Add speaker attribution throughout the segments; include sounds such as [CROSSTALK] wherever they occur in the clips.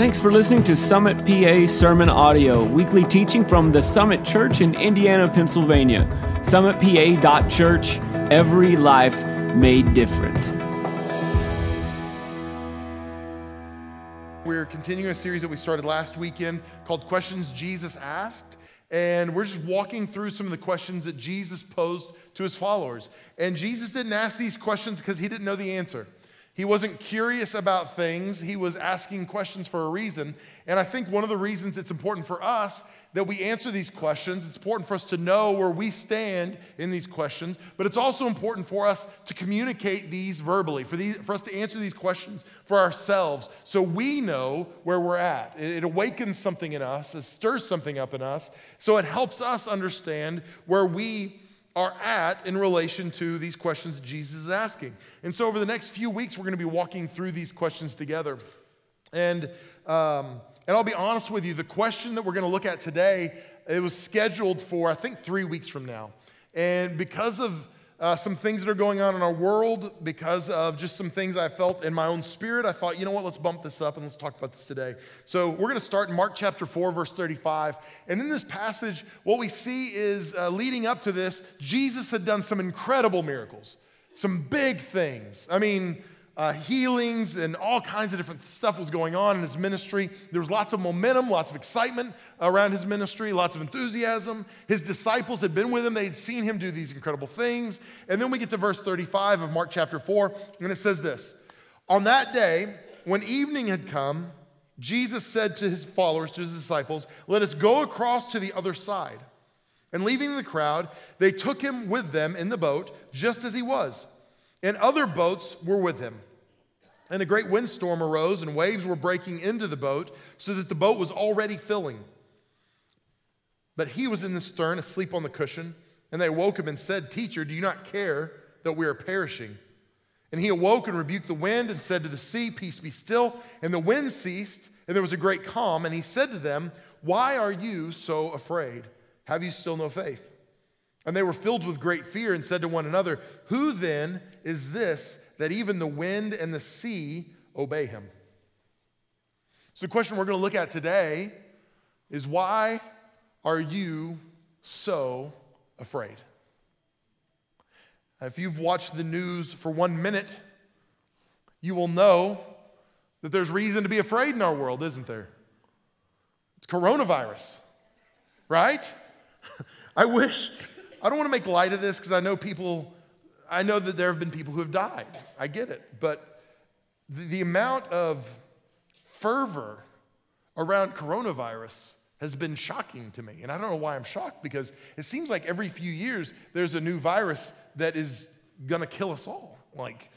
Speaker 1: Thanks for listening to Summit PA Sermon Audio, weekly teaching from the Summit Church in Indiana, Pennsylvania. SummitPA.church, every life made different.
Speaker 2: We're continuing a series that we started last weekend called Questions Jesus Asked. And we're just walking through some of the questions that Jesus posed to his followers. And Jesus didn't ask these questions because he didn't know the answer. He wasn't curious about things, he was asking questions for a reason. And I think one of the reasons it's important for us that we answer these questions, it's important for us to know where we stand in these questions, but it's also important for us to communicate these verbally, for, these, for us to answer these questions for ourselves so we know where we're at. It, it awakens something in us, it stirs something up in us, so it helps us understand where we are at in relation to these questions Jesus is asking. And so, over the next few weeks, we're going to be walking through these questions together. And, um, and I'll be honest with you, the question that we're going to look at today, it was scheduled for, I think, three weeks from now. And because of uh, some things that are going on in our world because of just some things I felt in my own spirit. I thought, you know what, let's bump this up and let's talk about this today. So we're going to start in Mark chapter 4, verse 35. And in this passage, what we see is uh, leading up to this, Jesus had done some incredible miracles, some big things. I mean, uh, healings and all kinds of different stuff was going on in his ministry. There was lots of momentum, lots of excitement around his ministry, lots of enthusiasm. His disciples had been with him, they had seen him do these incredible things. And then we get to verse 35 of Mark chapter 4, and it says this On that day, when evening had come, Jesus said to his followers, to his disciples, Let us go across to the other side. And leaving the crowd, they took him with them in the boat, just as he was. And other boats were with him. And a great windstorm arose, and waves were breaking into the boat, so that the boat was already filling. But he was in the stern, asleep on the cushion. And they woke him and said, Teacher, do you not care that we are perishing? And he awoke and rebuked the wind and said to the sea, Peace be still. And the wind ceased, and there was a great calm. And he said to them, Why are you so afraid? Have you still no faith? And they were filled with great fear and said to one another, Who then is this that even the wind and the sea obey him. So, the question we're going to look at today is why are you so afraid? If you've watched the news for one minute, you will know that there's reason to be afraid in our world, isn't there? It's coronavirus, right? [LAUGHS] I wish, I don't want to make light of this because I know people I know that there have been people who have died. I get it. But the, the amount of fervor around coronavirus has been shocking to me. And I don't know why I'm shocked because it seems like every few years there's a new virus that is going to kill us all, like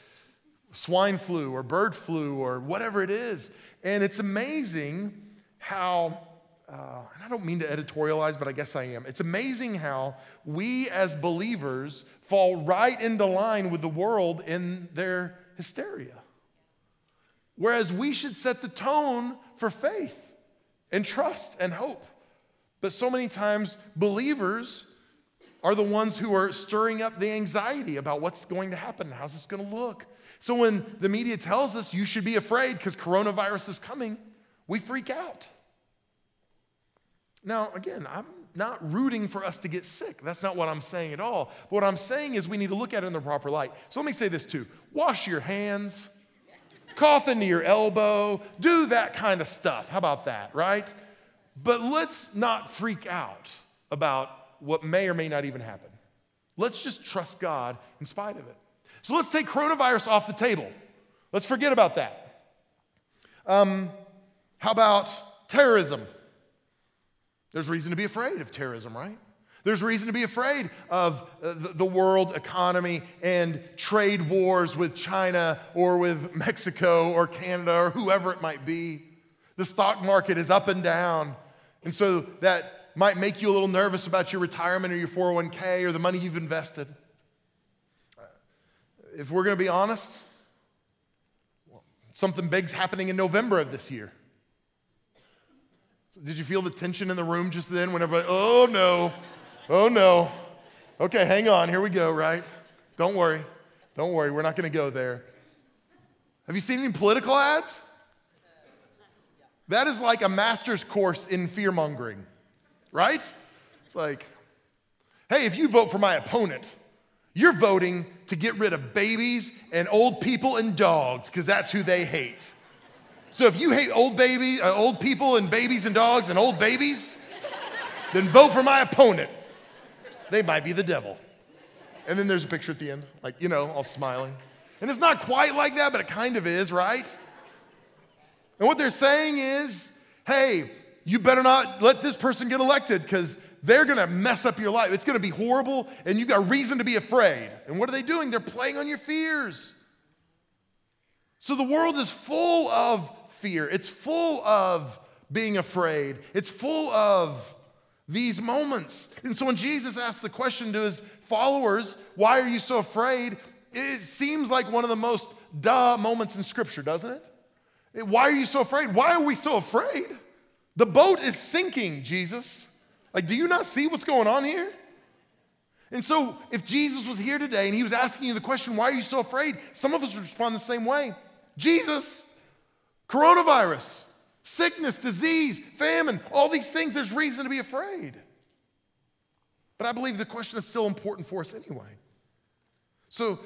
Speaker 2: swine flu or bird flu or whatever it is. And it's amazing how uh, and I don't mean to editorialize, but I guess I am. It's amazing how we as believers fall right into line with the world in their hysteria. Whereas we should set the tone for faith and trust and hope. But so many times, believers are the ones who are stirring up the anxiety about what's going to happen, how's this going to look. So when the media tells us you should be afraid because coronavirus is coming, we freak out. Now, again, I'm not rooting for us to get sick. That's not what I'm saying at all. But what I'm saying is we need to look at it in the proper light. So let me say this too wash your hands, cough into your elbow, do that kind of stuff. How about that, right? But let's not freak out about what may or may not even happen. Let's just trust God in spite of it. So let's take coronavirus off the table. Let's forget about that. Um, how about terrorism? There's reason to be afraid of terrorism, right? There's reason to be afraid of uh, the world economy and trade wars with China or with Mexico or Canada or whoever it might be. The stock market is up and down. And so that might make you a little nervous about your retirement or your 401k or the money you've invested. If we're going to be honest, something big's happening in November of this year. Did you feel the tension in the room just then when everybody, oh no, oh no. Okay, hang on, here we go, right? Don't worry, don't worry, we're not gonna go there. Have you seen any political ads? That is like a master's course in fear mongering, right? It's like, hey, if you vote for my opponent, you're voting to get rid of babies and old people and dogs because that's who they hate. So if you hate old babies, uh, old people and babies and dogs and old babies, then vote for my opponent. They might be the devil. And then there's a picture at the end, like, you know, all smiling. And it's not quite like that, but it kind of is, right? And what they're saying is, hey, you better not let this person get elected because they're going to mess up your life. It's going to be horrible, and you got reason to be afraid. And what are they doing? They're playing on your fears. So the world is full of fear, it's full of being afraid, it's full of these moments. And so when Jesus asked the question to his followers, Why are you so afraid? It seems like one of the most duh moments in Scripture, doesn't it? Why are you so afraid? Why are we so afraid? The boat is sinking, Jesus. Like, do you not see what's going on here? And so, if Jesus was here today and he was asking you the question, why are you so afraid? Some of us would respond the same way Jesus, coronavirus, sickness, disease, famine, all these things, there's reason to be afraid. But I believe the question is still important for us anyway. So,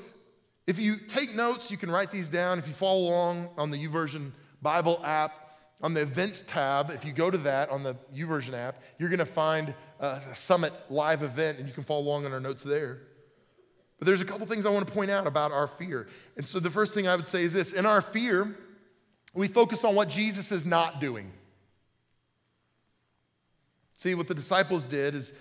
Speaker 2: if you take notes, you can write these down. If you follow along on the YouVersion Bible app, on the events tab, if you go to that on the YouVersion app, you're going to find a Summit live event, and you can follow along on our notes there. But there's a couple things I want to point out about our fear. And so the first thing I would say is this in our fear, we focus on what Jesus is not doing. See, what the disciples did is,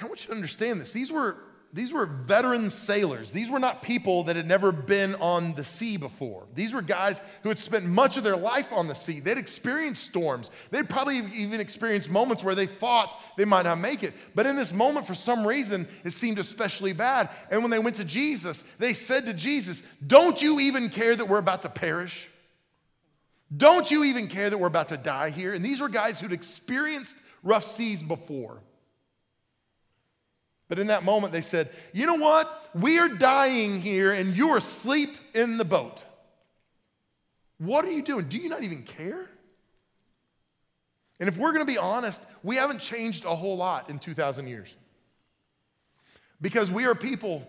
Speaker 2: I want you to understand this. These were these were veteran sailors. These were not people that had never been on the sea before. These were guys who had spent much of their life on the sea. They'd experienced storms. They'd probably even experienced moments where they thought they might not make it. But in this moment, for some reason, it seemed especially bad. And when they went to Jesus, they said to Jesus, Don't you even care that we're about to perish? Don't you even care that we're about to die here? And these were guys who'd experienced rough seas before. But in that moment, they said, You know what? We are dying here and you're asleep in the boat. What are you doing? Do you not even care? And if we're going to be honest, we haven't changed a whole lot in 2,000 years. Because we are people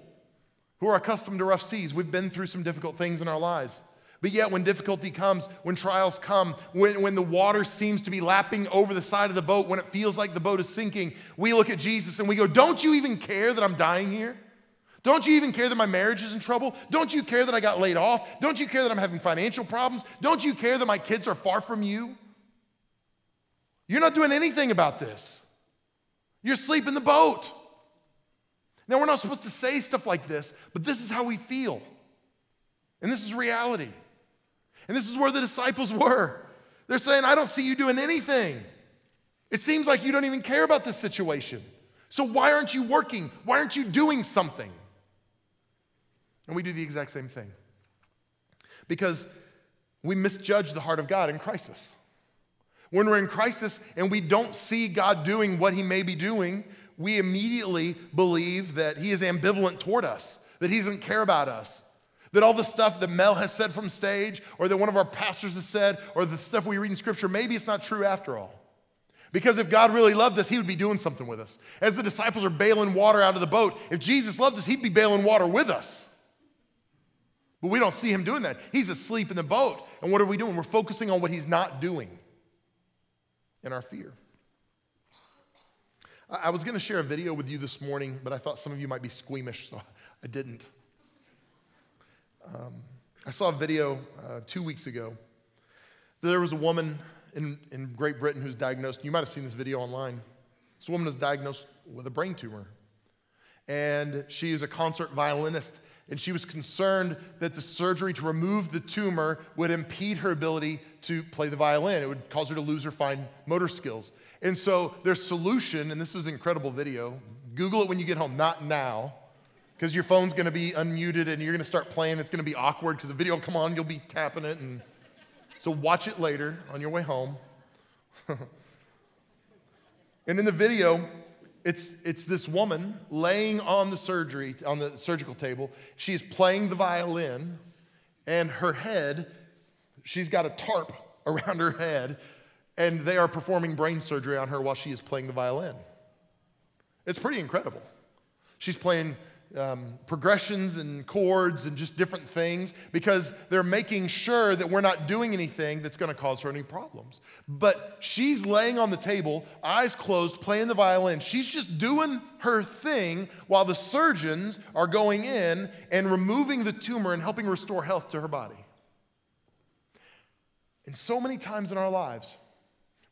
Speaker 2: who are accustomed to rough seas. We've been through some difficult things in our lives. But yet, when difficulty comes, when trials come, when, when the water seems to be lapping over the side of the boat, when it feels like the boat is sinking, we look at Jesus and we go, Don't you even care that I'm dying here? Don't you even care that my marriage is in trouble? Don't you care that I got laid off? Don't you care that I'm having financial problems? Don't you care that my kids are far from you? You're not doing anything about this. You're asleep in the boat. Now, we're not supposed to say stuff like this, but this is how we feel. And this is reality. And this is where the disciples were. They're saying, I don't see you doing anything. It seems like you don't even care about this situation. So why aren't you working? Why aren't you doing something? And we do the exact same thing. Because we misjudge the heart of God in crisis. When we're in crisis and we don't see God doing what he may be doing, we immediately believe that he is ambivalent toward us, that he doesn't care about us, that all the stuff that Mel has said from stage, or that one of our pastors has said, or the stuff we read in Scripture, maybe it's not true after all. Because if God really loved us, He would be doing something with us. As the disciples are bailing water out of the boat, if Jesus loved us, He'd be bailing water with us. But we don't see Him doing that. He's asleep in the boat. And what are we doing? We're focusing on what He's not doing in our fear. I was going to share a video with you this morning, but I thought some of you might be squeamish, so [LAUGHS] I didn't. Um, I saw a video uh, two weeks ago. There was a woman in, in Great Britain who's diagnosed, you might have seen this video online. This woman was diagnosed with a brain tumor. And she is a concert violinist, and she was concerned that the surgery to remove the tumor would impede her ability to play the violin. It would cause her to lose her fine motor skills. And so their solution, and this is an incredible video, Google it when you get home, not now because your phone's going to be unmuted and you're going to start playing. It's going to be awkward because the video will come on, you'll be tapping it. And so watch it later on your way home. [LAUGHS] and in the video, it's, it's this woman laying on the surgery, on the surgical table. She's playing the violin, and her head, she's got a tarp [LAUGHS] around her head and they are performing brain surgery on her while she is playing the violin. It's pretty incredible. She's playing um, progressions and chords and just different things because they're making sure that we're not doing anything that's going to cause her any problems. But she's laying on the table, eyes closed, playing the violin. She's just doing her thing while the surgeons are going in and removing the tumor and helping restore health to her body. And so many times in our lives,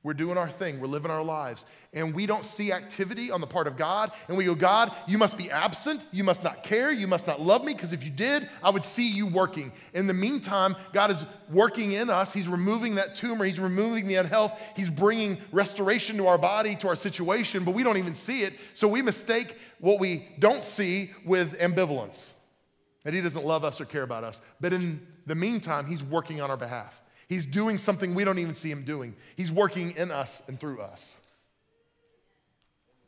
Speaker 2: we're doing our thing, we're living our lives, and we don't see activity on the part of God. And we go, God, you must be absent. You must not care. You must not love me, because if you did, I would see you working. In the meantime, God is working in us. He's removing that tumor, He's removing the unhealth, He's bringing restoration to our body, to our situation, but we don't even see it. So we mistake what we don't see with ambivalence that He doesn't love us or care about us. But in the meantime, He's working on our behalf. He's doing something we don't even see him doing. He's working in us and through us.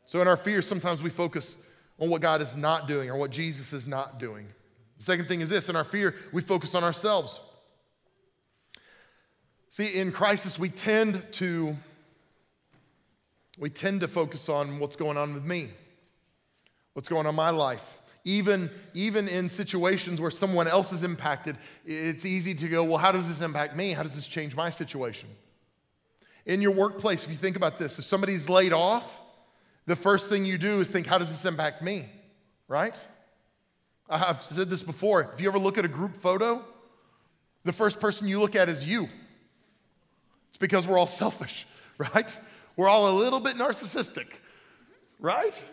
Speaker 2: So, in our fear, sometimes we focus on what God is not doing or what Jesus is not doing. The second thing is this in our fear, we focus on ourselves. See, in crisis, we tend to we tend to focus on what's going on with me, what's going on in my life. Even, even in situations where someone else is impacted, it's easy to go, well, how does this impact me? How does this change my situation? In your workplace, if you think about this, if somebody's laid off, the first thing you do is think, how does this impact me? Right? I've said this before. If you ever look at a group photo, the first person you look at is you. It's because we're all selfish, [LAUGHS] right? We're all a little bit narcissistic, right?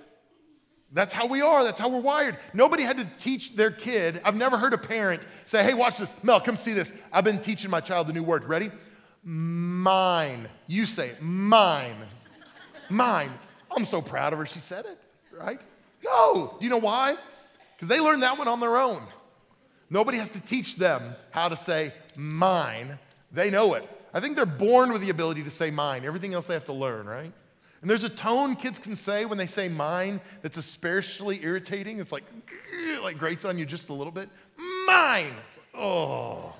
Speaker 2: That's how we are. That's how we're wired. Nobody had to teach their kid. I've never heard a parent say, hey, watch this. Mel, come see this. I've been teaching my child a new word. Ready? Mine. You say it. Mine. Mine. I'm so proud of her. She said it, right? No. Do you know why? Because they learned that one on their own. Nobody has to teach them how to say mine. They know it. I think they're born with the ability to say mine. Everything else they have to learn, right? And there's a tone kids can say when they say mine that's especially irritating. It's like, [LAUGHS] like grates on you just a little bit. Mine. Oh.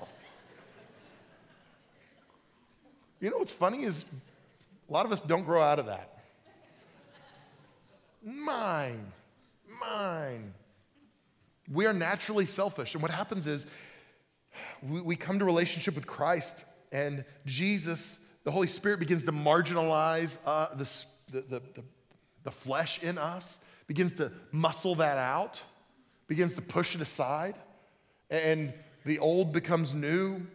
Speaker 2: You know what's funny is a lot of us don't grow out of that. Mine. Mine. We are naturally selfish. And what happens is we, we come to relationship with Christ and Jesus, the Holy Spirit begins to marginalize uh, the, the, the, the, the flesh in us, begins to muscle that out, begins to push it aside, and the old becomes new.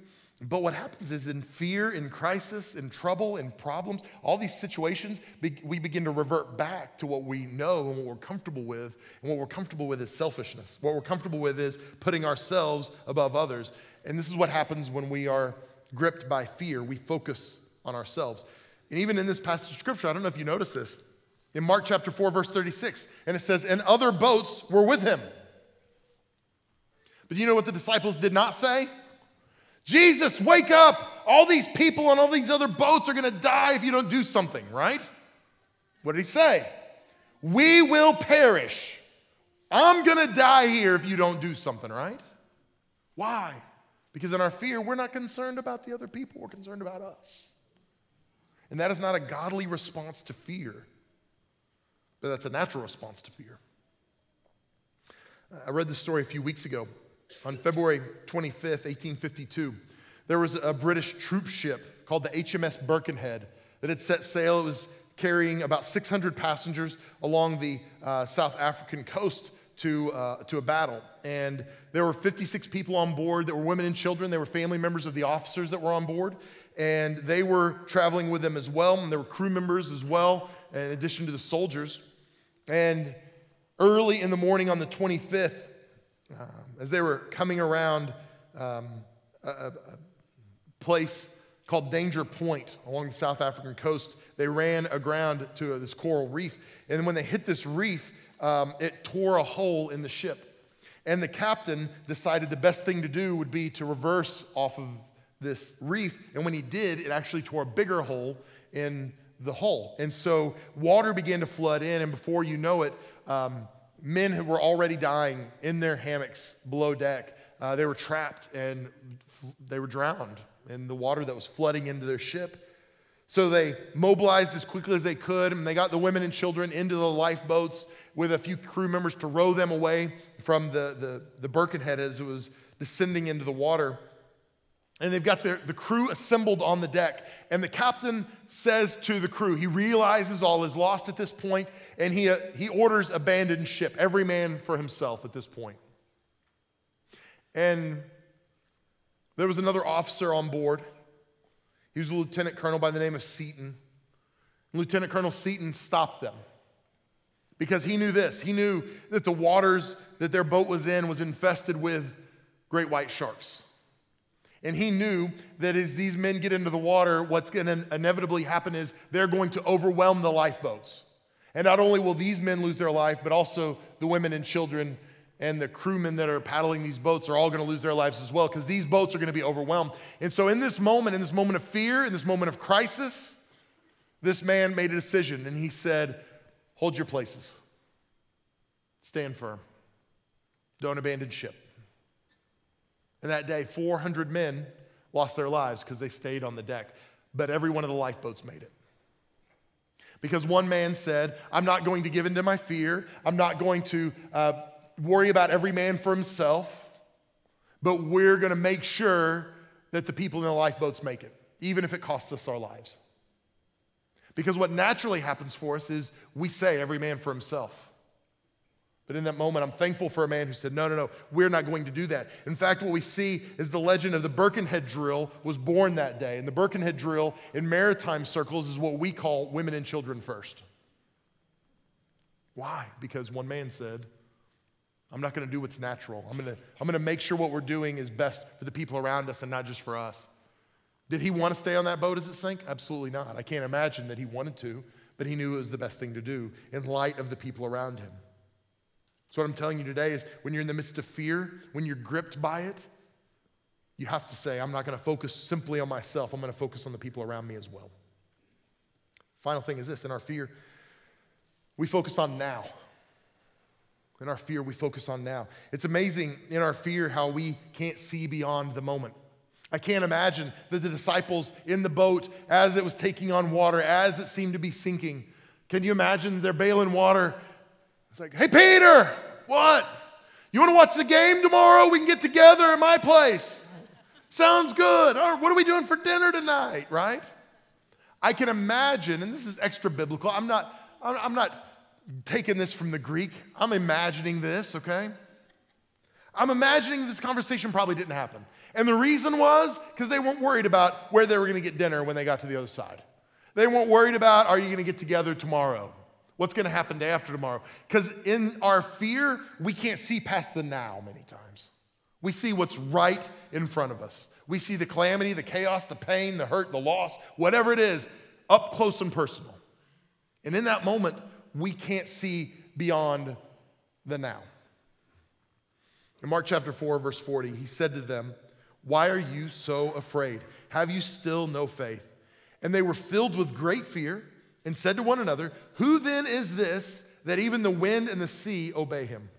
Speaker 2: But what happens is in fear, in crisis, in trouble, in problems, all these situations, we begin to revert back to what we know and what we're comfortable with. And what we're comfortable with is selfishness. What we're comfortable with is putting ourselves above others. And this is what happens when we are gripped by fear. We focus on ourselves. And even in this passage of scripture, I don't know if you notice this, in Mark chapter 4, verse 36, and it says, And other boats were with him. But you know what the disciples did not say? Jesus, wake up! All these people on all these other boats are gonna die if you don't do something, right? What did he say? We will perish. I'm gonna die here if you don't do something, right? Why? Because in our fear, we're not concerned about the other people, we're concerned about us. And that is not a godly response to fear, but that's a natural response to fear. I read this story a few weeks ago. On February 25th, 1852, there was a British troop ship called the HMS Birkenhead that had set sail. It was carrying about 600 passengers along the uh, South African coast to, uh, to a battle. And there were 56 people on board. There were women and children. They were family members of the officers that were on board and they were traveling with them as well, and there were crew members as well, in addition to the soldiers. And early in the morning on the 25th, um, as they were coming around um, a, a, place called Danger Point along the South African coast, they ran aground to this coral reef. And when they hit this reef, um, it tore a hole in the ship. And the captain decided the best thing to do would be to reverse off of this reef. And when he did, it actually tore a bigger hole in the hull. And so water began to flood in, and before you know it, um, men who were already dying in their hammocks below deck, uh, they were trapped and they were drowned in the water that was flooding into their ship. So they mobilized as quickly as they could, and they got the women and children into the lifeboats with a few crew members to row them away from the, the, the Birkenhead as it was descending into the water. And they've got the, the crew assembled on the deck. And the captain says to the crew, he realizes all is lost at this point, and he, uh, he orders abandon ship, every man for himself at this point. And there was another officer on board. He was a lieutenant colonel by the name of Seton. Lieutenant Colonel Seton stopped them because he knew this. He knew that the waters that their boat was in was infested with great white sharks. And he knew that as these men get into the water, what's going to inevitably happen is they're going to overwhelm the lifeboats. And not only will these men lose their life, but also the women and children and the crewmen that are paddling these boats are all going to lose their lives as well because these boats are going to be overwhelmed. And so, in this moment, in this moment of fear, in this moment of crisis, this man made a decision and he said, Hold your places, stand firm, don't abandon ship. And that day, 400 men lost their lives because they stayed on the deck, but every one of the lifeboats made it. Because one man said, I'm not going to give in to my fear. I'm not going to uh, worry about every man for himself, but we're going to make sure that the people in the lifeboats make it, even if it costs us our lives. Because what naturally happens for us is we say, every man for himself. But in that moment, I'm thankful for a man who said, No, no, no, we're not going to do that. In fact, what we see is the legend of the Birkenhead drill was born that day. And the Birkenhead drill in maritime circles is what we call women and children first. Why? Because one man said, I'm not going to do what's natural. I'm going to, I'm going to make sure what we're doing is best for the people around us and not just for us. Did he want to stay on that boat as it sank? Absolutely not. I can't imagine that he wanted to, but he knew it was the best thing to do in light of the people around him. So, what I'm telling you today is when you're in the midst of fear, when you're gripped by it, you have to say, I'm not going to focus simply on myself, I'm going to focus on the people around me as well. Final thing is this in our fear, we focus on now. In our fear, we focus on now. It's amazing in our fear how we can't see beyond the moment. I can't imagine that the disciples in the boat, as it was taking on water, as it seemed to be sinking, can you imagine they're bailing water? It's like, hey, Peter, what? You want to watch the game tomorrow? We can get together at my place. Sounds good. Or what are we doing for dinner tonight, right? I can imagine, and this is extra biblical. I'm not, I'm not taking this from the Greek. I'm imagining this, okay? I'm imagining this conversation probably didn't happen. And the reason was because they weren't worried about where they were going to get dinner when they got to the other side. They weren't worried about, are you going to get together tomorrow? What's going to happen day after tomorrow? Because in our fear, we can't see past the now many times. We see what's right in front of us. We see the calamity, the chaos, the pain, the hurt, the loss, whatever it is, up close and personal. And in that moment, we can't see beyond the now. In Mark chapter 4, verse 40, he said to them, Why are you so afraid? Have you still no faith? And they were filled with great fear and said to one another, Who then is this that even the wind and the sea obey him?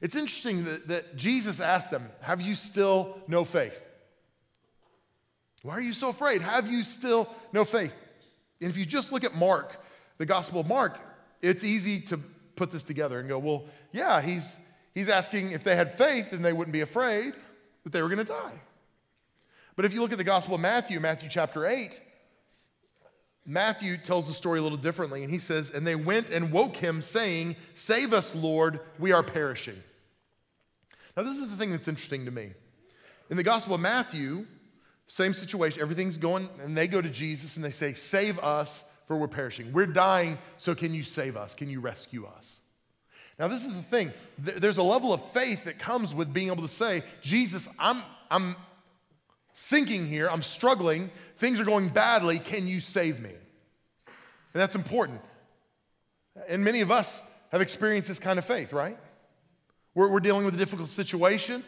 Speaker 2: It's interesting that, that Jesus asked them, Have you still no faith? Why are you so afraid? Have you still no faith? And if you just look at Mark, the Gospel of Mark, it's easy to put this together and go, well, yeah, he's, he's asking if they had faith and they wouldn't be afraid that they were going to die. But if you look at the Gospel of Matthew, Matthew chapter 8, Matthew tells the story a little differently, and he says, And they went and woke him, saying, Save us, Lord, we are perishing. Now, this is the thing that's interesting to me. In the Gospel of Matthew, same situation, everything's going, and they go to Jesus and they say, Save us, for we're perishing. We're dying, so can you save us? Can you rescue us? Now, this is the thing. There's a level of faith that comes with being able to say, Jesus, I'm, I'm sinking here. I'm struggling. Things are going badly. Can you save me? And that's important. And many of us have experienced this kind of faith, right? We're, we're dealing with a difficult situation.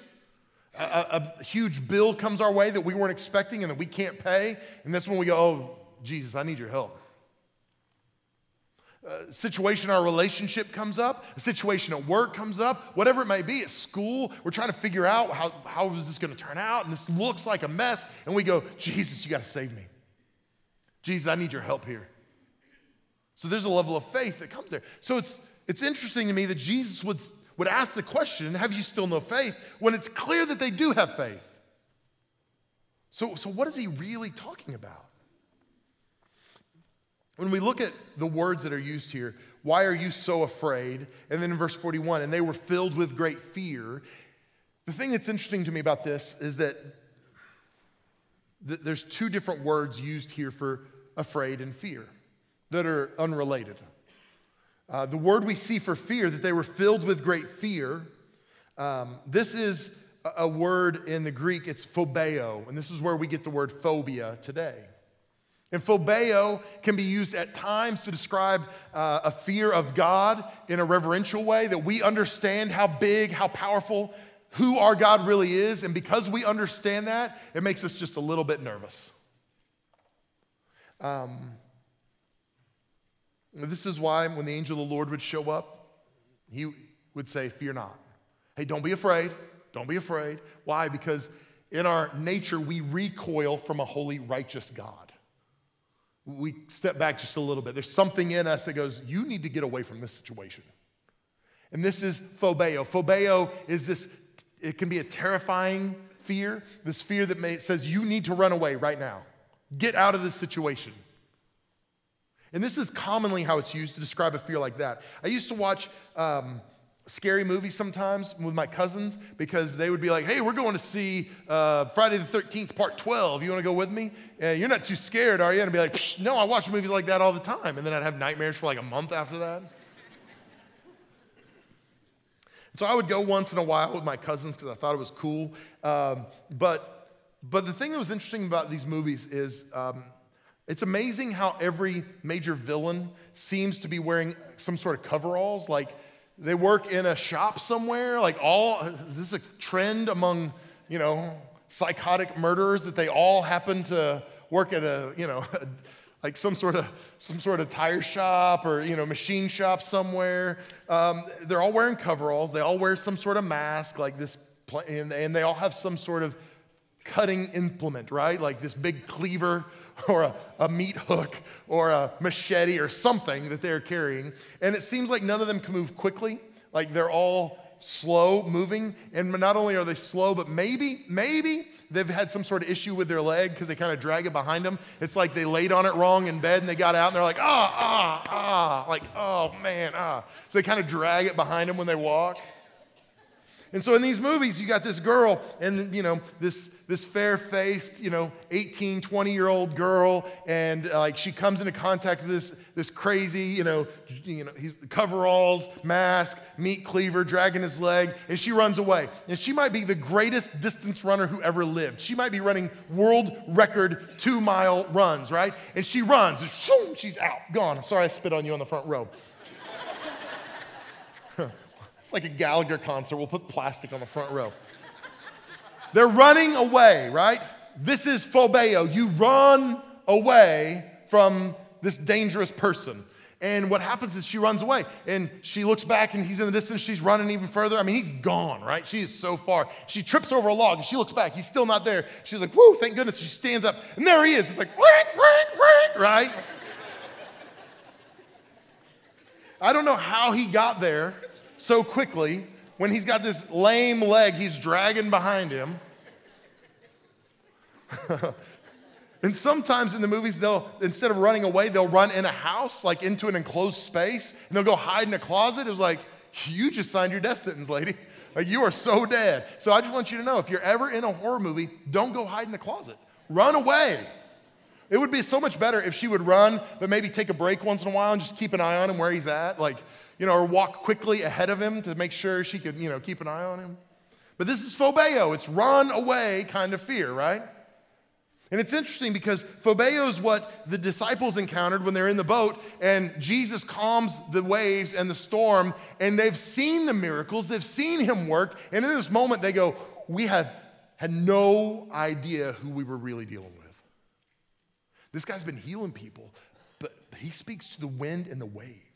Speaker 2: A, a, a, huge bill comes our way that we weren't expecting and that we can't pay. And that's when we go, Oh, Jesus, I need your help. Situation our relationship comes up, a situation at work comes up, whatever it may be, at school, we're trying to figure out how, how is this going to turn out, and this looks like a mess, and we go, Jesus, you got to save me. Jesus, I need your help here. So there's a level of faith that comes there. So it's, it's interesting to me that Jesus would, would ask the question, Have you still no faith? when it's clear that they do have faith. So, so what is he really talking about? When we look at the words that are used here, why are you so afraid? And then in verse 41, and they were filled with great fear. The thing that's interesting to me about this is that th- there's two different words used here for afraid and fear that are unrelated. Uh, the word we see for fear, that they were filled with great fear, um, this is a, a word in the Greek, it's phobeo, and this is where we get the word phobia today. And phobeo can be used at times to describe uh, a fear of God in a reverential way, that we understand how big, how powerful, who our God really is. And because we understand that, it makes us just a little bit nervous. Um, this is why when the angel of the Lord would show up, he would say, Fear not. Hey, don't be afraid. Don't be afraid. Why? Because in our nature, we recoil from a holy, righteous God we step back just a little bit. There's something in us that goes, you need to get away from this situation. And this is phobeo. Phobeo is this, it can be a terrifying fear, this fear that may, says, you need to run away right now. Get out of this situation. And this is commonly how it's used to describe a fear like that. I used to watch um, scary movies sometimes with my cousins because they would be like, hey, we're going to see uh, Friday the 13th, part 12. You want to go with me? And you're not too scared, are you? And I'd be like, no, I watch movies like that all the time. And then I'd have nightmares for like a month after that. so I would go once in a while with my cousins because I thought it was cool. Um, but, but the thing that was interesting about these movies is um, it's amazing how every major villain seems to be wearing some sort of coveralls. Like, they work in a shop somewhere. Like all, is this a trend among, you know, psychotic murderers that they all happen to work at a, you know, [LAUGHS] like some sort of some sort of tire shop or you know machine shop somewhere. Um, they're all wearing coveralls. They all wear some sort of mask, like this, and, and they all have some sort of cutting implement, right? Like this big cleaver [LAUGHS] or a, a meat hook or a machete or something that they're carrying. And it seems like none of them can move quickly. Like they're all slow moving. And not only are they slow, but maybe, maybe they've had some sort of issue with their leg because they kind of drag it behind them. It's like they laid on it wrong in bed and they got out and they're like, ah, ah, ah, like, oh man, ah. So they kind of drag it behind them when they walk. And so in these movies, you got this girl and, you know, this, this fair faced, you know, 18, 20 year old girl. And uh, like she comes into contact with this, this crazy, you know, you know, he's coveralls, mask, meat cleaver, dragging his leg. And she runs away. And she might be the greatest distance runner who ever lived. She might be running world record two mile runs, right? And she runs and shoom, she's out, gone. Sorry I spit on you on the front row. It's like a Gallagher concert. We'll put plastic on the front row. They're running away, right? This is phobeo. You run away from this dangerous person. And what happens is she runs away and she looks back and he's in the distance. She's running even further. I mean, he's gone, right? She is so far. She trips over a log and she looks back. He's still not there. She's like, whoo, thank goodness. She stands up and there he is. It's like, rank, rank, rank, right? I don't know how he got there so quickly when he's got this lame leg he's dragging behind him. [LAUGHS] and sometimes in the movies, they'll, instead of running away, they'll run in a house, like into an enclosed space, and they'll go hide in a closet. It was like, you just signed your death sentence, lady. Like, you are so dead. So I just want you to know if you're ever in a horror movie, don't go hide in the closet. Run away. It would be so much better if she would run, but maybe take a break once in a while and just keep an eye on him where he's at. Like, you know, or walk quickly ahead of him to make sure she could, you know, keep an eye on him. But this is phobeo. It's run away kind of fear, right? And it's interesting because phobeo is what the disciples encountered when they're in the boat and Jesus calms the waves and the storm and they've seen the miracles, they've seen him work, and in this moment they go, We have had no idea who we were really dealing with. This guy's been healing people, but he speaks to the wind and the waves.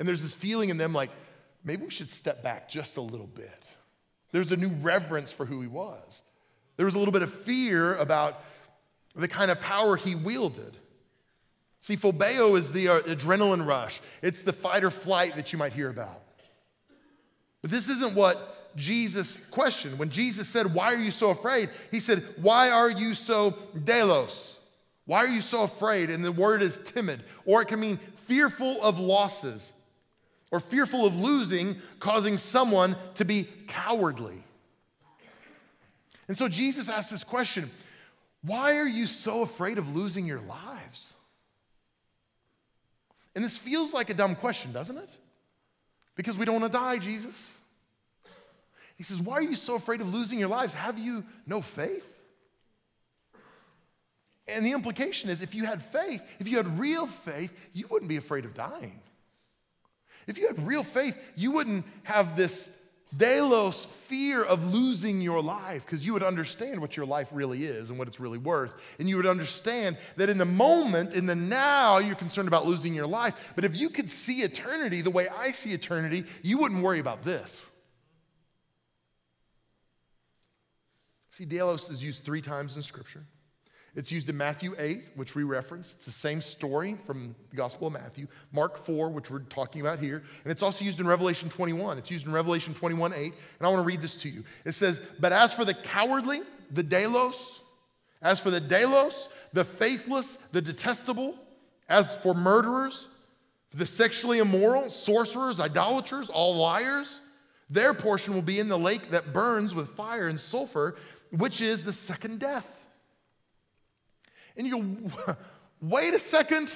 Speaker 2: And there's this feeling in them like, maybe we should step back just a little bit. There's a new reverence for who he was. There was a little bit of fear about the kind of power he wielded. See, phobeo is the uh, adrenaline rush, it's the fight or flight that you might hear about. But this isn't what Jesus questioned. When Jesus said, Why are you so afraid? He said, Why are you so deilos? Why are you so afraid? And the word is timid, or it can mean fearful of losses, or fearful of losing, causing someone to be cowardly. And so Jesus asked this question Why are you so afraid of losing your lives? And this feels like a dumb question, doesn't it? Because we don't want to die, Jesus. He says, Why are you so afraid of losing your lives? Have you no faith? And the implication is if you had faith, if you had real faith, you wouldn't be afraid of dying. If you had real faith, you wouldn't have this deilos fear of losing your life because you would understand what your life really is and what it's really worth. And you would understand that in the moment, in the now, you're concerned about losing your life. But if you could see eternity the way I see eternity, you wouldn't worry about this. See, deilos is used three times in Scripture. It's used in Matthew 8, which we referenced. It's the same story from the Gospel of Matthew. Mark 4, which we're talking about here. And it's also used in Revelation 21. It's used in Revelation 21 8. And I want to read this to you. It says, But as for the cowardly, the deilos, as for the deilos, the faithless, the detestable, as for murderers, the sexually immoral, sorcerers, idolaters, all liars, their portion will be in the lake that burns with fire and sulfur, which is the second death. And you go, wait a second.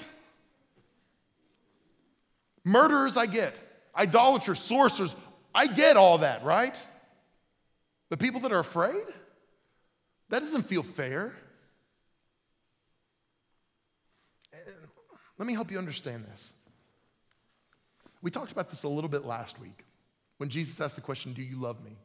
Speaker 2: Murderers, I get. Idolaters, sorcerers, I get all that, right? But people that are afraid, that doesn't feel fair. Let me help you understand this. We talked about this a little bit last week when Jesus asked the question, Do you love me?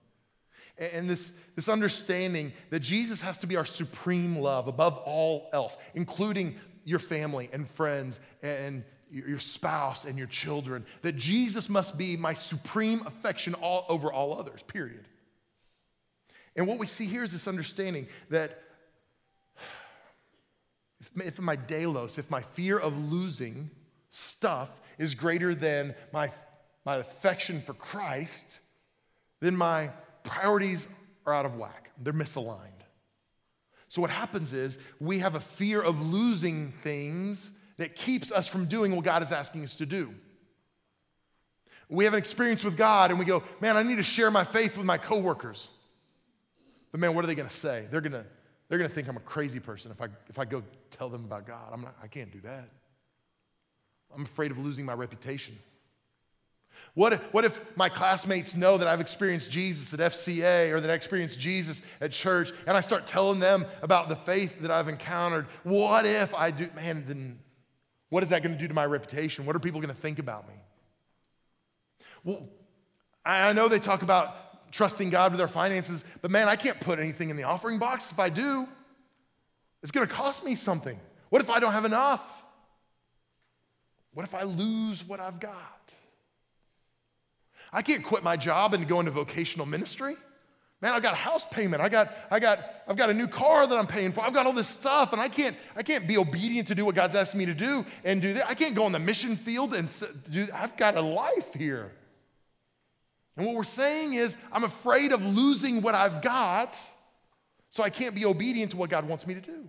Speaker 2: And this, this understanding that Jesus has to be our supreme love above all else, including your family and friends and your spouse and your children, that Jesus must be my supreme affection all, over all others, period. And what we see here is this understanding that if, my deilos, if my fear of losing stuff is greater than my, my affection for Christ, then my priorities are out of whack, they're misaligned. So, what happens is we have a fear of losing things that keeps us from doing what God is asking us to do. We have an experience with God and we go, man, I need to share my faith with my coworkers. But man, what are they going to say? They're going to they're going to think I'm a crazy person if I if I go tell them about God. I'm not I can't do that. I'm afraid of losing my reputation. What if, what if my classmates know that I've experienced Jesus at FCA or that I experienced Jesus at church and I start telling them about the faith that I've encountered? What if I do? Man, then what is that going to do to my reputation? What are people going to think about me? Well, I know they talk about trusting God with our finances, but man, I can't put anything in the offering box. If I do, it's going to cost me something. What if I don't have enough? What if I lose what I've got? I can't quit my job and go into vocational ministry. Man, I've got a house payment. I got, I got, I've got a new car that I'm paying for. I've got all this stuff, and I can't, I can't be obedient to do what God's asked me to do and do that. I can't go on the mission field and do. I've got a life here. And what we're saying is, I'm afraid of losing what I've got, so I can't be obedient to what God wants me to do.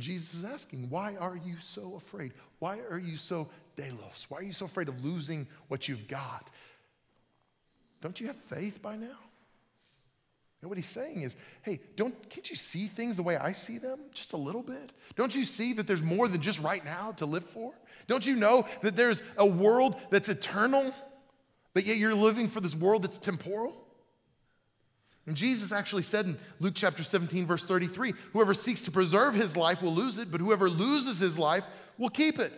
Speaker 2: Jesus is asking, Why are you so afraid? Why are you so deilos? Why are you so afraid of losing what you've got? Don't you have faith by now? And what he's saying is, hey, don't, can't you see things the way I see them? Just a little bit? Don't you see that there's more than just right now to live for? Don't you know that there's a world that's eternal, but yet you're living for this world that's temporal? And Jesus actually said in Luke chapter 17, verse 33 whoever seeks to preserve his life will lose it, but whoever loses his life will keep it.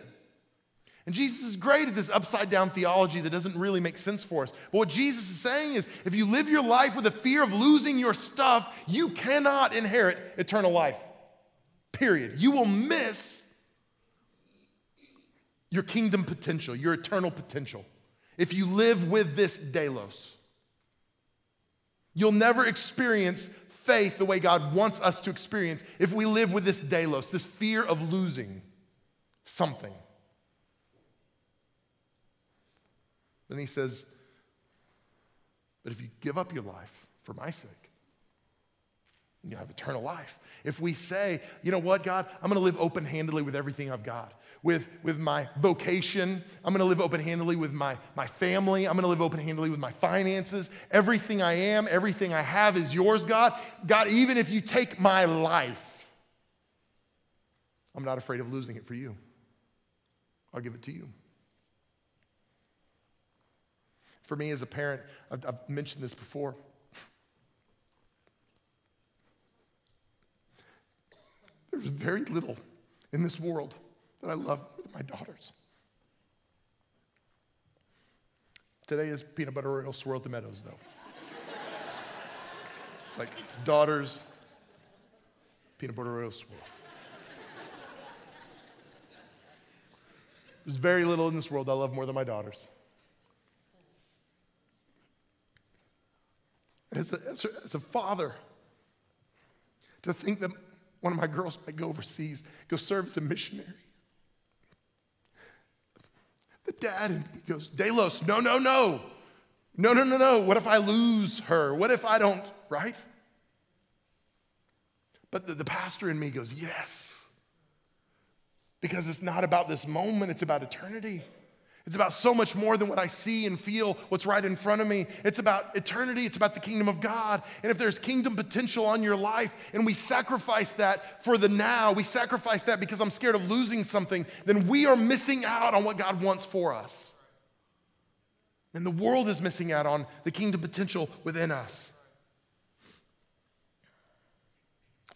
Speaker 2: And Jesus is great at this upside down theology that doesn't really make sense for us. But what Jesus is saying is if you live your life with a fear of losing your stuff, you cannot inherit eternal life. Period. You will miss your kingdom potential, your eternal potential, if you live with this deilos. You'll never experience faith the way God wants us to experience if we live with this deilos, this fear of losing something. Then he says, But if you give up your life for my sake, you have eternal life. If we say, you know what, God, I'm going to live open handedly with everything I've got, with, with my vocation, I'm going to live open handedly with my, my family, I'm going to live open handedly with my finances. Everything I am, everything I have is yours, God. God, even if you take my life, I'm not afraid of losing it for you. I'll give it to you. For me as a parent, I've, I've mentioned this before. There's very little in this world that I love with my daughters. Today is peanut butter Oreo swirl at the meadows, though. it's like daughters, peanut butter Oreo swirl. There's very little in this world I love more than my daughters. As a, as, a, as a father, to think that one of my girls might go overseas, go serve as a missionary. Dad and he goes, Delos, no, no, no. No, no, no, no. What if I lose her? What if I don't, right? But the, the pastor in me goes, yes. Because it's not about this moment, it's about eternity. It's about so much more than what I see and feel, what's right in front of me. It's about eternity, it's about the kingdom of God. And if there's kingdom potential on your life and we sacrifice that for the now, we sacrifice that because I'm scared of losing something, then we are missing out on what God wants for us. And the world is missing out on the kingdom potential within us.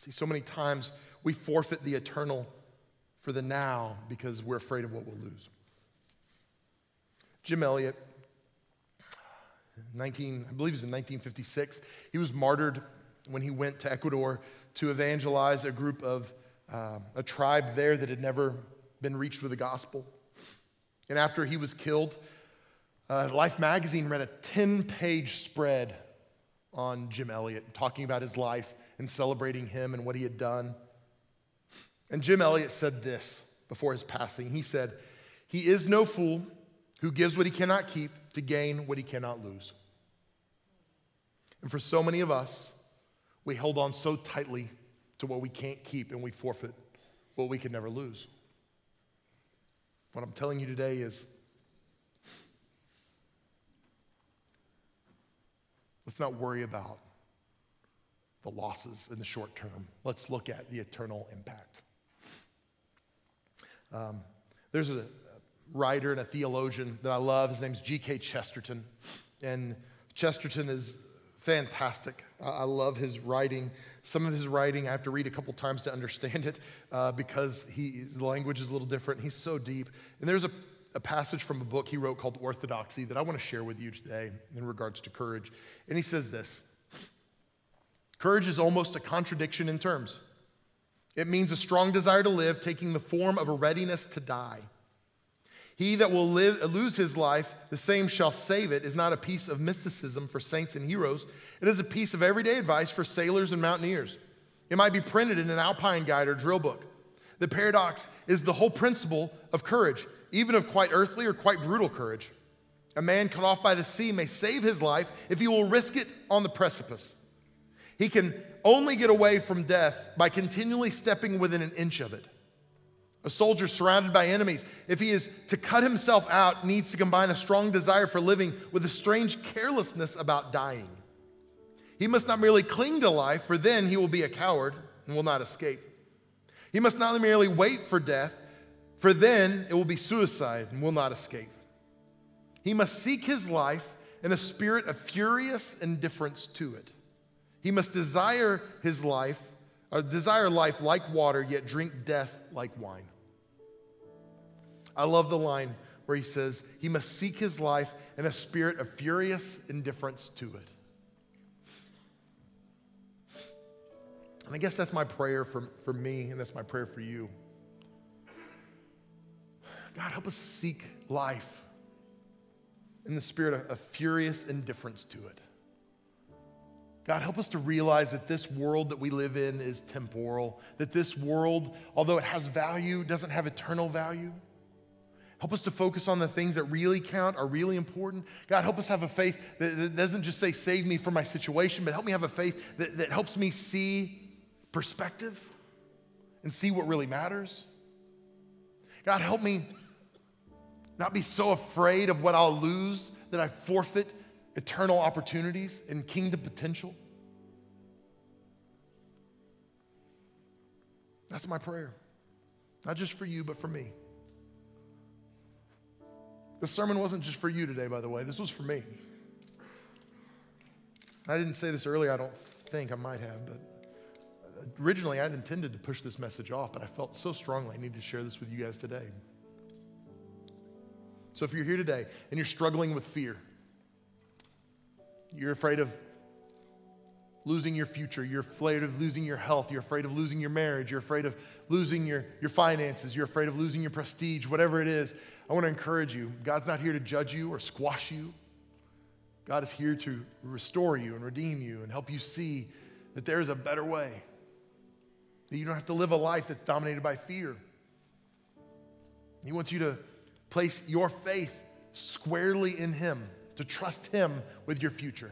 Speaker 2: See, so many times we forfeit the eternal for the now because we're afraid of what we'll lose. Jim Elliot, 19, I believe it was in 1956, he was martyred when he went to Ecuador to evangelize a group of, uh, a tribe there that had never been reached with the gospel. And after he was killed, uh, Life magazine read a 10 page spread on Jim Elliot, talking about his life and celebrating him and what he had done. And Jim Elliot said this before his passing. He said, He is no fool who gives what he cannot keep to gain what he cannot lose. And for so many of us, we hold on so tightly to what we can't keep and we forfeit what we can never lose. What I'm telling you today is let's not worry about the losses in the short term. Let's look at the eternal impact. Um, there's a, writer and a theologian that I love. His name's G.K. Chesterton. And Chesterton is fantastic. I love his writing. Some of his writing I have to read a couple times to understand it uh, because he, the language is a little different. He's so deep. And there's a, a passage from a book he wrote called Orthodoxy that I want to share with you today in regards to courage. And he says this Courage is almost a contradiction in terms. It means a strong desire to live, taking the form of a readiness to die. He that will live, lose his life, the same shall save it, is not a piece of mysticism for saints and heroes. It is a piece of everyday advice for sailors and mountaineers. It might be printed in an alpine guide or drill book. The paradox is the whole principle of courage, even of quite earthly or quite brutal courage. A man cut off by the sea may save his life if he will risk it on the precipice. He can only get away from death by continually stepping within an inch of it. A soldier surrounded by enemies, if he is to cut himself out, needs to combine a strong desire for living with a strange carelessness about dying. He must not merely cling to life, for then he will be a coward and will not escape. He must not merely wait for death, for then it will be suicide and will not escape. He must seek his life in a spirit of furious indifference to it. He must desire his life, or desire life like water, yet drink death like wine. I love the line where he says, He must seek his life in a spirit of furious indifference to it. And I guess that's my prayer for, for me, and that's my prayer for you. God, help us seek life in the spirit of, of furious indifference to it. God, help us to realize that this world that we live in is temporal, that this world, although it has value, doesn't have eternal value. Help us to focus on the things that really count, are really important. God, help us have a faith that, that doesn't just say, save me from my situation, but help me have a faith that, that helps me see perspective and see what really matters. God, help me not be so afraid of what I'll lose that I forfeit eternal opportunities and kingdom potential. That's my prayer. Not just for you, but for me. The sermon wasn't just for you today, by the way. This was for me. I didn't say this earlier, I don't think I might have, but originally I'd intended to push this message off, but I felt so strongly I needed to share this with you guys today. So if you're here today and you're struggling with fear, you're afraid of losing your future, you're afraid of losing your health, you're afraid of losing your marriage, you're afraid of losing your, your finances, you're afraid of losing your prestige, whatever it is, I want to encourage you. God's not here to judge you or squash you. God is here to restore you and redeem you and help you see that there is a better way. That you don't have to live a life that's dominated by fear. He wants you to place your faith squarely in Him, to trust Him with your future.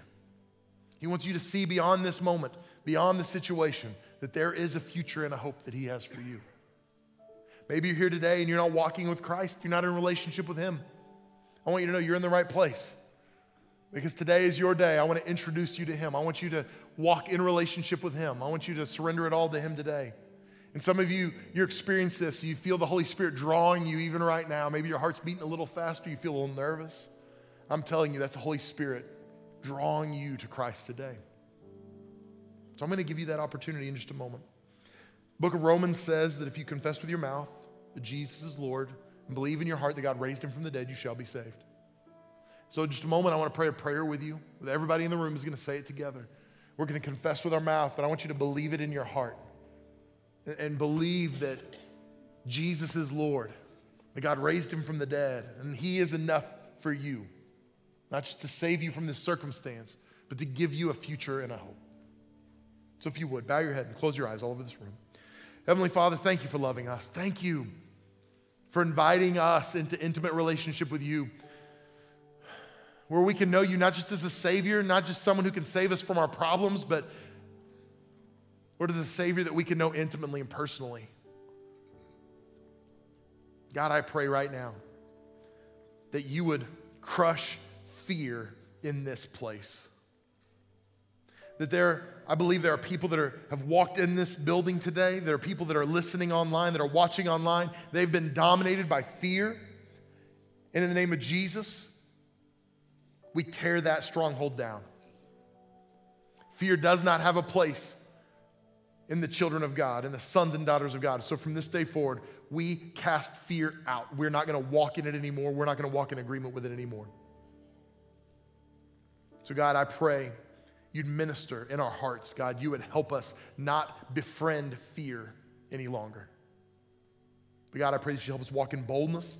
Speaker 2: He wants you to see beyond this moment, beyond the situation, that there is a future and a hope that He has for you. Maybe you're here today and you're not walking with Christ, you're not in relationship with Him. I want you to know you're in the right place. Because today is your day. I want to introduce you to Him. I want you to walk in relationship with Him. I want you to surrender it all to Him today. And some of you, you experience this. You feel the Holy Spirit drawing you even right now. Maybe your heart's beating a little faster. You feel a little nervous. I'm telling you, that's the Holy Spirit drawing you to Christ today. So I'm going to give you that opportunity in just a moment. Book of Romans says that if you confess with your mouth that Jesus is Lord and believe in your heart that God raised him from the dead, you shall be saved. So, in just a moment, I want to pray a prayer with you. With everybody in the room is going to say it together. We're going to confess with our mouth, but I want you to believe it in your heart and believe that Jesus is Lord, that God raised him from the dead, and he is enough for you, not just to save you from this circumstance, but to give you a future and a hope. So, if you would, bow your head and close your eyes all over this room. Heavenly Father, thank you for loving us. Thank you for inviting us into intimate relationship with you, where we can know you not just as a Savior, not just someone who can save us from our problems, but Lord, as a Savior that we can know intimately and personally. God, I pray right now that you would crush fear in this place. That there, I believe there are people that are, have walked in this building today. There are people that are listening online, that are watching online. They've been dominated by fear. And in the name of Jesus, we tear that stronghold down. Fear does not have a place in the children of God, in the sons and daughters of God. So from this day forward, we cast fear out. We're not going to walk in it anymore. We're not going to walk in agreement with it anymore. So, God, I pray you'd minister in our hearts, God. You would help us not befriend fear any longer. But God, I pray that you help us walk in boldness,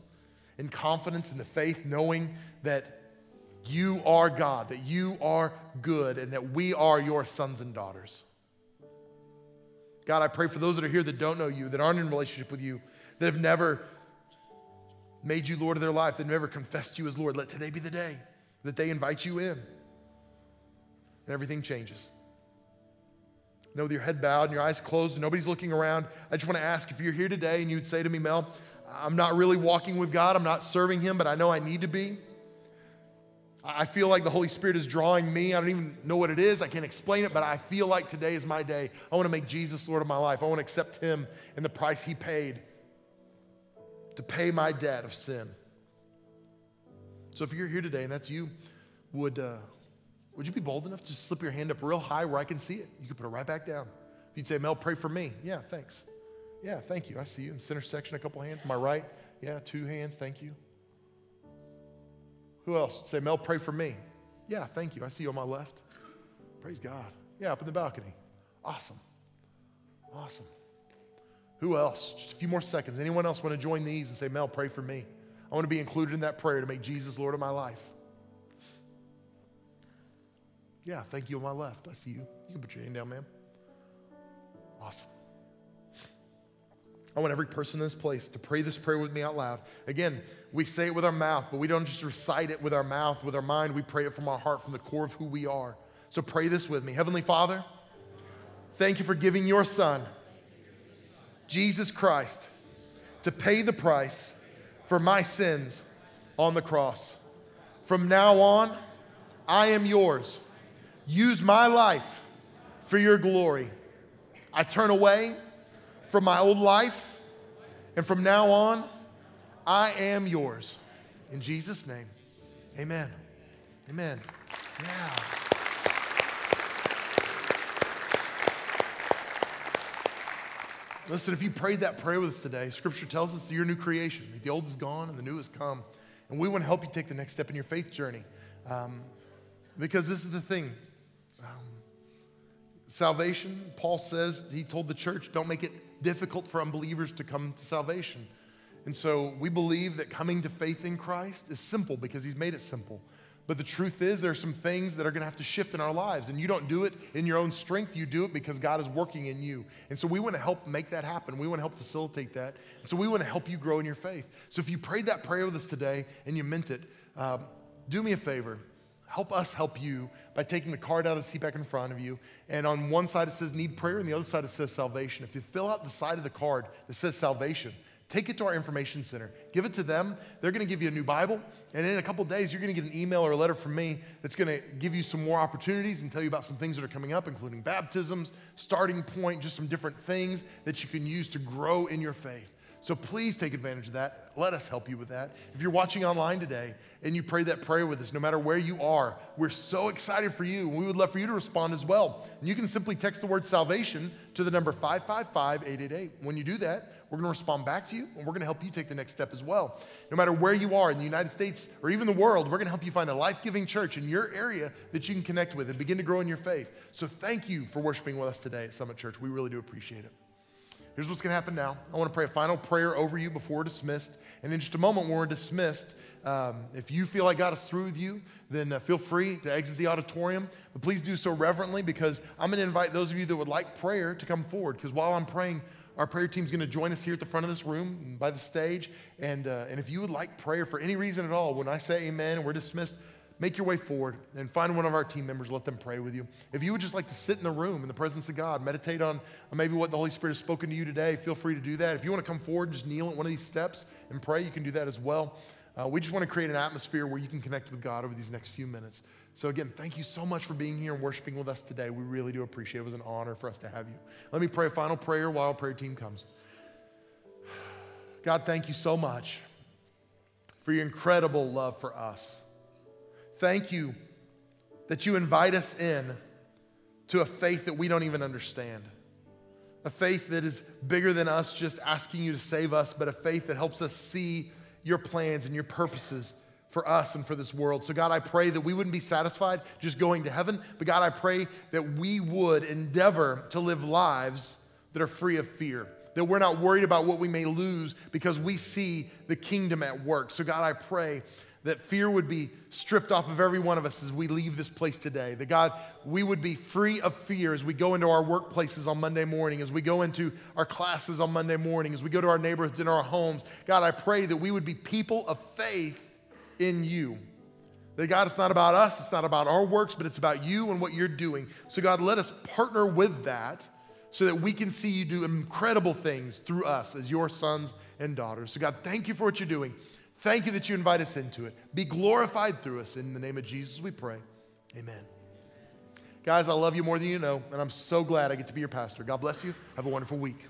Speaker 2: in confidence, in the faith, knowing that you are God, that you are good, and that we are your sons and daughters. God, I pray for those that are here that don't know you, that aren't in relationship with you, that have never made you Lord of their life, that have never confessed you as Lord. Let today be the day that they invite you in and everything changes. You know, with your head bowed and your eyes closed and nobody's looking around, I just want to ask if you're here today and you'd say to me, Mel, I'm not really walking with God, I'm not serving Him, but I know I need to be. I feel like the Holy Spirit is drawing me. I don't even know what it is. I can't explain it, but I feel like today is my day. I want to make Jesus Lord of my life. I want to accept Him and the price He paid to pay my debt of sin. So if you're here today and that's you, would, uh, would you be bold enough to just slip your hand up real high where I can see it? You could put it right back down. If you'd say, Mel, pray for me. Yeah, thanks. Yeah, thank you. I see you in the center section, a couple hands. My right. Yeah, two hands. Thank you. Who else? Say, Mel, pray for me. Yeah, thank you. I see you on my left. Praise God. Yeah, up in the balcony. Awesome. Awesome. Who else? Just a few more seconds. Anyone else want to join these and say, Mel, pray for me? I want to be included in that prayer to make Jesus Lord of my life. Yeah, thank you on my left. I see you. You can put your hand down, ma'am. Awesome. I want every person in this place to pray this prayer with me out loud. Again, we say it with our mouth, but we don't just recite it with our mouth, with our mind. We pray it from our heart, from the core of who we are. So pray this with me. Heavenly Father, thank you for giving your Son, Jesus Christ, to pay the price for my sins on the cross. From now on, I am yours. Use my life for your glory. I turn away from my old life, and from now on, I am yours. In Jesus' name, amen. Amen. Yeah. Listen, if you prayed that prayer with us today, Scripture tells us that you're a new creation. The old is gone and the new has come. And we want to help you take the next step in your faith journey. Um, because this is the thing um, salvation, Paul says, he told the church, don't make it difficult for unbelievers to come to salvation. And so we believe that coming to faith in Christ is simple because he's made it simple. But the truth is, there are some things that are going to have to shift in our lives. And you don't do it in your own strength. You do it because God is working in you. And so we want to help make that happen. We want to help facilitate that. And so we want to help you grow in your faith. So if you prayed that prayer with us today and you meant it, um, do me a favor. Help us help you by taking the card out of the seat back in front of you. And on one side it says need prayer, and the other side it says salvation. If you fill out the side of the card that says salvation, Take it to our information center. Give it to them. They're going to give you a new Bible. And in a couple days, you're going to get an email or a letter from me that's going to give you some more opportunities and tell you about some things that are coming up, including baptisms, starting point, just some different things that you can use to grow in your faith. So please take advantage of that. Let us help you with that. If you're watching online today and you pray that prayer with us, no matter where you are, we're so excited for you. And we would love for you to respond as well. And you can simply text the word salvation to the number 555 888. When you do that, we're going to respond back to you and we're going to help you take the next step as well. No matter where you are in the United States or even the world, we're going to help you find a life giving church in your area that you can connect with and begin to grow in your faith. So thank you for worshiping with us today at Summit Church. We really do appreciate it. Here's what's going to happen now. I want to pray a final prayer over you before dismissed. And in just a moment, when we're dismissed, um, if you feel like God is through with you, then uh, feel free to exit the auditorium. But please do so reverently because I'm going to invite those of you that would like prayer to come forward. Because while I'm praying, our prayer team is going to join us here at the front of this room by the stage. And, uh, and if you would like prayer for any reason at all, when I say amen and we're dismissed, make your way forward and find one of our team members, let them pray with you. If you would just like to sit in the room in the presence of God, meditate on maybe what the Holy Spirit has spoken to you today, feel free to do that. If you want to come forward and just kneel at one of these steps and pray, you can do that as well. Uh, we just want to create an atmosphere where you can connect with God over these next few minutes. So, again, thank you so much for being here and worshiping with us today. We really do appreciate it. It was an honor for us to have you. Let me pray a final prayer while our prayer team comes. [SIGHS] God, thank you so much for your incredible love for us. Thank you that you invite us in to a faith that we don't even understand. A faith that is bigger than us just asking you to save us, but a faith that helps us see your plans and your purposes for us and for this world. So, God, I pray that we wouldn't be satisfied just going to heaven, but God, I pray that we would endeavor to live lives that are free of fear, that we're not worried about what we may lose because we see the kingdom at work. So, God, I pray that fear would be stripped off of every one of us as we leave this place today. That God, we would be free of fear as we go into our workplaces on Monday morning, as we go into our classes on Monday morning, as we go to our neighborhoods and our homes. God, I pray that we would be people of faith in you. That God, it's not about us, it's not about our works, but it's about you and what you're doing. So, God, let us partner with that so that we can see you do incredible things through us as your sons and daughters. So, God, thank you for what you're doing. Thank you that you invite us into it. Be glorified through us. In the name of Jesus, we pray. Amen. Guys, I love you more than you know, and I'm so glad I get to be your pastor. God bless you. Have a wonderful week.